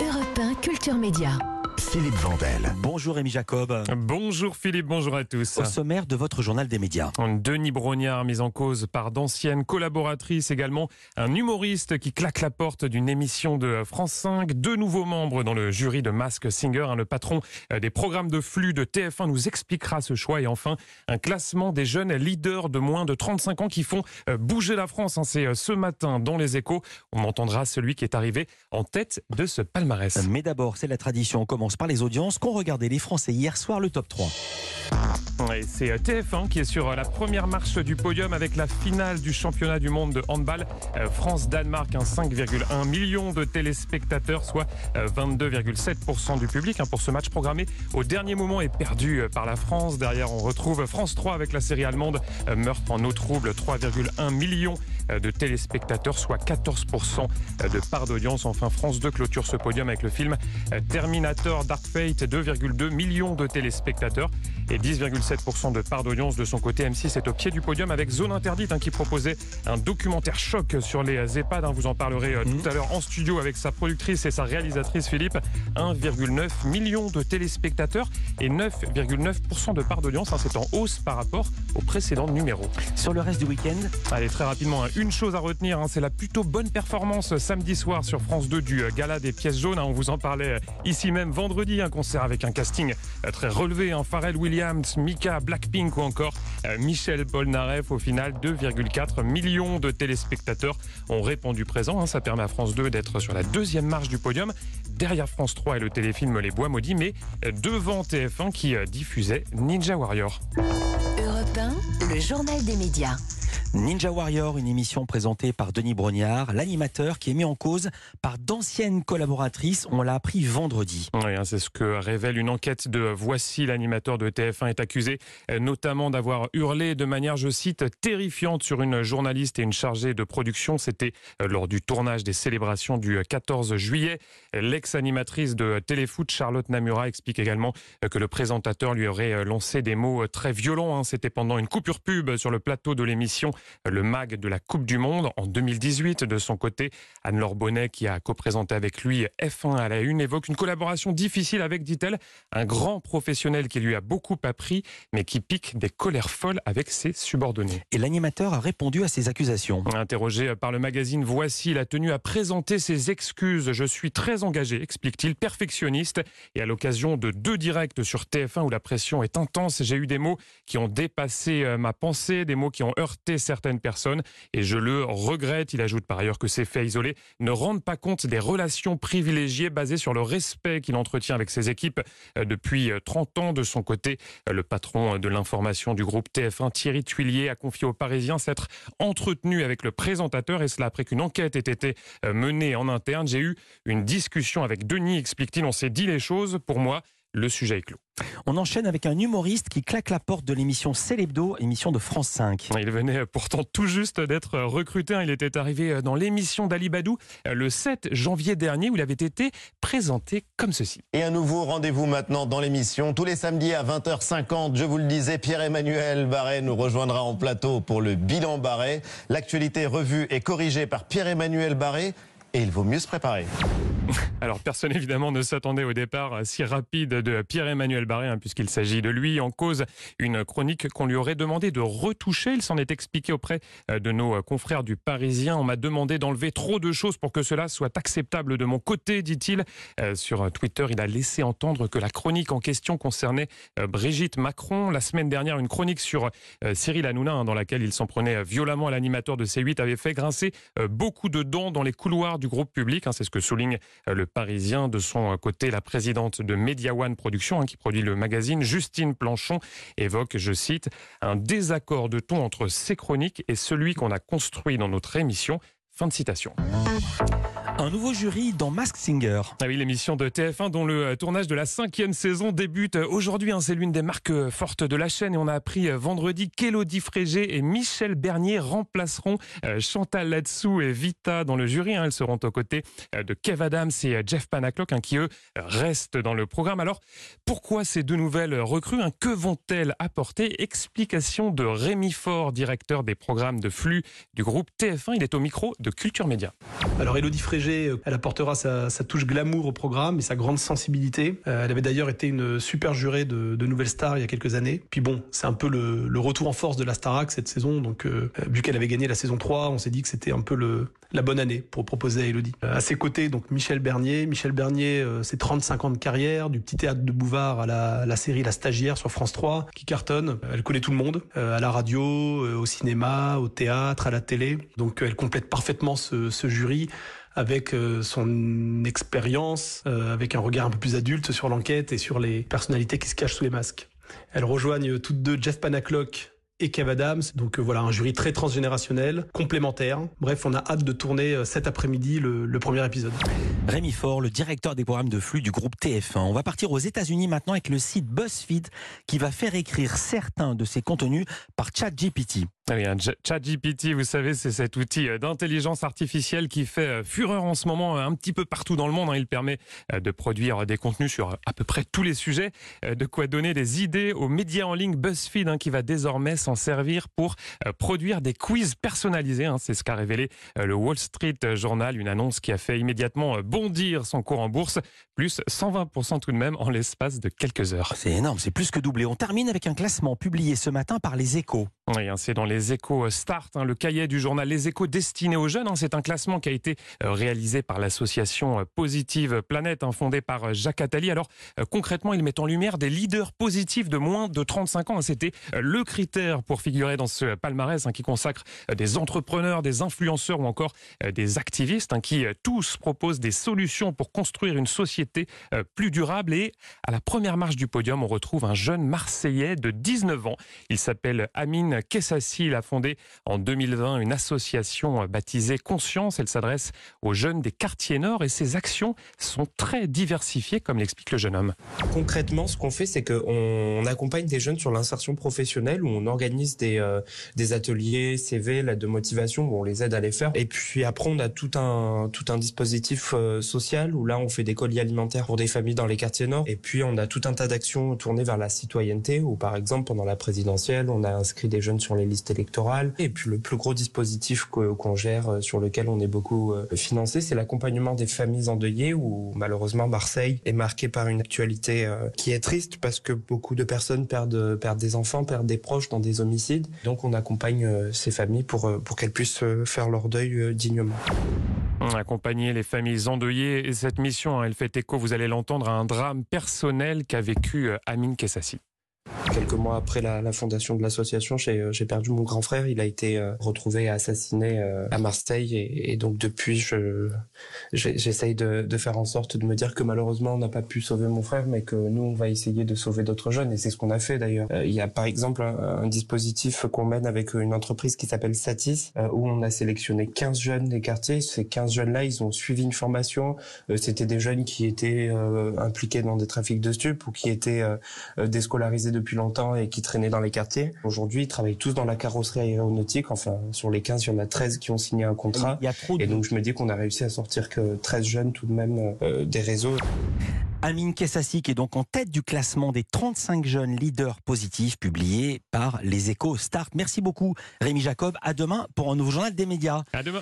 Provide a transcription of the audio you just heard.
Europe 1 Culture Média. Philippe Vandel. Bonjour Rémi Jacob. Bonjour Philippe, bonjour à tous. Au sommaire de votre journal des médias. Denis Brognard mis en cause par d'anciennes collaboratrices, également un humoriste qui claque la porte d'une émission de France 5, deux nouveaux membres dans le jury de Mask Singer, hein, le patron euh, des programmes de flux de TF1 nous expliquera ce choix et enfin un classement des jeunes leaders de moins de 35 ans qui font euh, bouger la France. Hein. C'est euh, ce matin dans les échos, on entendra celui qui est arrivé en tête de ce palmarès. Mais d'abord, c'est la tradition, on commence par les audiences qu'ont regardé les Français hier soir le top 3. c'est TF1 qui est sur la première marche du podium avec la finale du championnat du monde de handball. Euh, France-Danemark, 5,1 millions de téléspectateurs, soit 22,7% euh, du public hein, pour ce match programmé au dernier moment et perdu euh, par la France. Derrière, on retrouve France 3 avec la série allemande Meurtre en eau trouble, 3,1 millions de téléspectateurs, soit 14% de part d'audience. Enfin, France 2 clôture ce podium avec le film Terminator Dark Fate, 2,2 millions de téléspectateurs et 10,7% de part d'audience de son côté. M6 est au pied du podium avec Zone Interdite hein, qui proposait un documentaire choc sur les EHPAD. Hein. vous en parlerez euh, tout mhm. à l'heure en studio avec sa productrice et sa réalisatrice Philippe. 1,9 million de téléspectateurs et 9,9% de part d'audience. Hein. c'est en hausse par rapport au précédent numéro. Sur le reste du week-end Allez, très rapidement, une chose à retenir, c'est la plutôt bonne performance samedi soir sur France 2 du euh, Gala des pièces jaunes. On vous en parlait euh, ici même vendredi, un concert avec un casting très relevé. Pharrell Williams, Mika, Blackpink ou encore Michel Polnareff. Au final, 2,4 millions de téléspectateurs ont répondu présent. Hein. Ça permet à France 2 d'être sur la deuxième marche du podium, derrière France 3 et le téléfilm Les Bois Maudits, mais devant TF1 qui euh, diffusait Ninja Warrior. Europe 1, le journal des médias. Ninja Warrior, une émission présentée par Denis Brognard, l'animateur qui est mis en cause par d'anciennes collaboratrices. On l'a appris vendredi. Oui, hein, c'est ce que révèle une enquête de Voici. L'animateur de TF1 est accusé euh, notamment d'avoir hurlé de manière, je cite, terrifiante sur une journaliste et une chargée de production. C'était euh, lors du tournage des célébrations du 14 juillet. L'ex-animatrice de Téléfoot, Charlotte Namura, explique également euh, que le présentateur lui aurait lancé des mots très violents. Hein. C'était pendant une coupure pub sur le plateau de l'émission le MAG de la Coupe du Monde en 2018. De son côté, Anne-Laure Bonnet, qui a co-présenté avec lui F1 à la une, évoque une collaboration difficile avec, dit-elle, un grand professionnel qui lui a beaucoup appris, mais qui pique des colères folles avec ses subordonnés. Et l'animateur a répondu à ces accusations. Interrogé par le magazine Voici, il a tenu à présenter ses excuses. Je suis très engagé, explique-t-il, perfectionniste. Et à l'occasion de deux directs sur TF1 où la pression est intense, j'ai eu des mots qui ont dépassé euh, ma pensée, des mots qui ont heurté certaines personnes et je le regrette. Il ajoute par ailleurs que ces faits isolés ne rendent pas compte des relations privilégiées basées sur le respect qu'il entretient avec ses équipes euh, depuis 30 euh, ans. De son côté, euh, le patron de l'information du groupe TF1, Thierry Tuilier, a confié aux Parisiens s'être entretenu avec le présentateur et cela après qu'une enquête ait été menée en interne. J'ai eu une discussion avec Denis, explique-t-il. On s'est dit les choses. Pour moi, le sujet est clos. On enchaîne avec un humoriste qui claque la porte de l'émission Célébdo, émission de France 5. Il venait pourtant tout juste d'être recruté. Hein. Il était arrivé dans l'émission d'Ali Badou le 7 janvier dernier où il avait été présenté comme ceci. Et un nouveau rendez-vous maintenant dans l'émission. Tous les samedis à 20h50, je vous le disais, Pierre-Emmanuel Barret nous rejoindra en plateau pour le bilan Barret. L'actualité revue et corrigée par Pierre-Emmanuel Barret et il vaut mieux se préparer. Alors personne évidemment ne s'attendait au départ si rapide de Pierre-Emmanuel Barré, hein, puisqu'il s'agit de lui en cause une chronique qu'on lui aurait demandé de retoucher. Il s'en est expliqué auprès euh, de nos euh, confrères du Parisien. On m'a demandé d'enlever trop de choses pour que cela soit acceptable de mon côté, dit-il. Euh, sur Twitter, il a laissé entendre que la chronique en question concernait Brigitte Macron. La semaine dernière, une chronique sur Cyril Hanouna, hein, dans laquelle il s'en prenait violemment à l'animateur de C8, avait fait grincer beaucoup de dents dans les couloirs du groupe public. Hein, c'est ce que souligne euh, le Parisien. De son côté, la présidente de Media One Production, hein, qui produit le magazine, Justine Planchon, évoque, je cite, un désaccord de ton entre ses chroniques et celui qu'on a construit dans notre émission. Fin de citation. Un nouveau jury dans Mask Singer. Ah oui, l'émission de TF1 dont le euh, tournage de la cinquième saison débute euh, aujourd'hui. Hein. c'est l'une des marques euh, fortes de la chaîne et on a appris vendredi qu'Elodie Frégé et Michel Bernier remplaceront Chantal Latsou et Vita dans le jury. Hein. elles seront aux côtés de Kev Adams et Jeff Panaclock hein, qui eux restent dans le programme. Alors pourquoi ces deux nouvelles recrues Que vont-elles apporter? Explication de Rémi Faure, directeur des programmes de flux du groupe TF1. Il est au micro de Culture Média. Alors Elodie Frégé engagée. Elle apportera sa, touche glamour au programme et sa grande sensibilité. elle avait d'ailleurs été une super jurée de, de Nouvelle Star il y a quelques années. Puis bon, c'est un peu le, retour en force de la Starac cette saison. Donc, vu qu'elle avait gagné la saison 3, on s'est dit que c'était un peu la bonne année pour proposer à Elodie. à ses côtés, donc Michel Bernier. Michel Bernier, c'est 35 ans de carrière, du petit théâtre de Bouvard à la, série La Stagiaire sur France 3, qui cartonne. Elle connaît tout le monde, à la radio, au cinéma, au théâtre, à la télé. Donc elle complète parfaitement ce jury avec euh, son expérience, euh, avec un regard un peu plus adulte sur l'enquête et sur les personnalités qui se cachent sous les masques. Elles rejoignent toutes deux Jeff Panaclock et Kev Adams. Donc euh, voilà, un jury très transgénérationnel, complémentaire. Bref, on a hâte de tourner euh, cet après-midi le, premier épisode. Rémi Faure, le directeur des programmes de flux du groupe TF1. On va partir aux États-Unis maintenant avec le site BuzzFeed qui va faire écrire certains de ses contenus par ChatGPT. Ah oui, un ChatGPT, vous savez, c'est cet outil euh, d'intelligence artificielle qui fait fureur en ce moment un petit peu partout dans le monde. Hein. Il permet de produire des contenus sur à peu près tous les sujets, de quoi donner des idées aux médias en ligne BuzzFeed hein, qui va désormais servir pour euh, produire des quiz personnalisés. Hein. C'est ce qu'a révélé euh, le Wall Street Journal, une annonce qui a fait immédiatement euh, bondir son cours en bourse, plus 120% tout de même en l'espace de quelques heures. C'est énorme, c'est plus que doublé. On termine avec un classement publié ce matin par les échos. Oui, hein, c'est dans les échos Start, hein, le cahier du journal Les échos destiné aux jeunes. C'est un classement qui a été réalisé par l'association Positive Planète, fondée par Jacques Attali. Alors concrètement, il met en lumière des leaders positifs de moins de 35 ans. C'était le critère pour figurer dans ce palmarès hein, qui consacre euh, des entrepreneurs, des influenceurs ou encore euh, des activistes hein, qui euh, tous proposent des solutions pour construire une société plus durable. Et à la première marche du podium, on retrouve un jeune Marseillais de 19 ans. Il s'appelle Amine Kessassi. Il a fondé en 2020 une association baptisée Conscience. Elle s'adresse aux jeunes des quartiers nord et ses actions sont très diversifiées, comme l'explique le jeune homme. Concrètement, ce qu'on fait, c'est qu'on accompagne des jeunes sur l'insertion professionnelle où on organise euh, des ateliers CV, de motivation, où on les aide à les faire. Et puis après, on a tout un, tout un dispositif euh, social où là, on fait des colis alimentaires pour des familles dans les quartiers nord. Et puis, on a tout un tas d'actions tournées vers la citoyenneté, où par exemple, pendant la présidentielle, on a inscrit des jeunes sur les listes électorales. Et puis, le plus gros dispositif qu'on gère, euh, sur lequel on est beaucoup financé, c'est l'accompagnement des familles endeuillées, où malheureusement, Marseille est marqué par une actualité qui est triste parce que beaucoup de personnes perdent, perdent des enfants, perdent des proches dans des homicides. Donc on accompagne euh, ces familles pour, euh, pour qu'elles puissent euh, faire leur deuil dignement. Accompagner les familles endeuillées, et cette mission, hein, elle fait écho, vous allez l'entendre, à un drame personnel qu'a vécu Amine Kessassi. Quelques mois après la, la fondation de l'association, j'ai euh, perdu mon grand frère. Il a été euh, retrouvé assassiné euh, à Marseille et, et donc depuis, je j'essaye de, de, faire en sorte de me dire que malheureusement on n'a pas pu sauver mon frère, mais que nous on va essayer de sauver d'autres jeunes et c'est ce qu'on a fait d'ailleurs. il y a par exemple un, dispositif qu'on mène avec une entreprise qui s'appelle Satis où on a sélectionné 15 jeunes des quartiers. Ces 15 jeunes-là, ils ont suivi une formation. C'était des jeunes qui étaient impliqués dans des trafics de stupes ou qui étaient déscolarisés depuis longtemps et qui traînaient dans les quartiers. Aujourd'hui, ils travaillent tous dans la carrosserie aéronautique. Enfin, sur les 15, il y en a 13 qui ont signé un contrat. Il y a trop de... Et donc, je me dis qu'on a réussi à sortir que 13 jeunes tout de même euh, des réseaux. Amine Kessassi qui est donc en tête du classement des 35 jeunes leaders positifs publiés par les échos Start. Merci beaucoup Rémi Jacob. À demain pour un nouveau journal des médias. À demain.